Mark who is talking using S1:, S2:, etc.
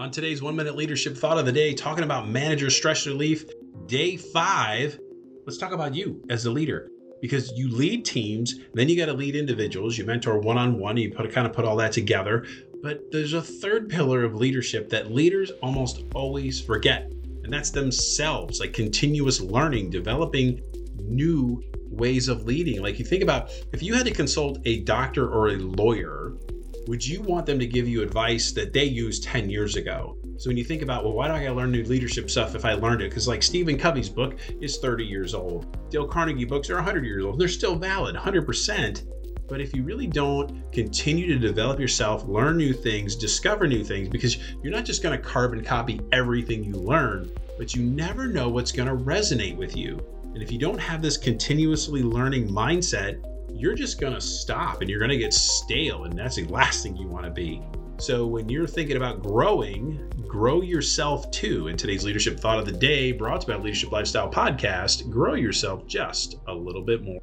S1: On today's one minute leadership thought of the day, talking about manager stress relief, day five, let's talk about you as a leader because you lead teams, then you got to lead individuals, you mentor one on one, you put kind of put all that together. But there's a third pillar of leadership that leaders almost always forget, and that's themselves, like continuous learning, developing new ways of leading. Like you think about if you had to consult a doctor or a lawyer would you want them to give you advice that they used 10 years ago? So when you think about, well, why do I learn new leadership stuff if I learned it? Because like Stephen Covey's book is 30 years old. Dale Carnegie books are 100 years old. They're still valid, 100%. But if you really don't continue to develop yourself, learn new things, discover new things, because you're not just going to carbon copy everything you learn, but you never know what's going to resonate with you. And if you don't have this continuously learning mindset, you're just going to stop and you're going to get stale. And that's the last thing you want to be. So when you're thinking about growing, grow yourself too. In today's leadership thought of the day, brought to you by Leadership Lifestyle Podcast, grow yourself just a little bit more.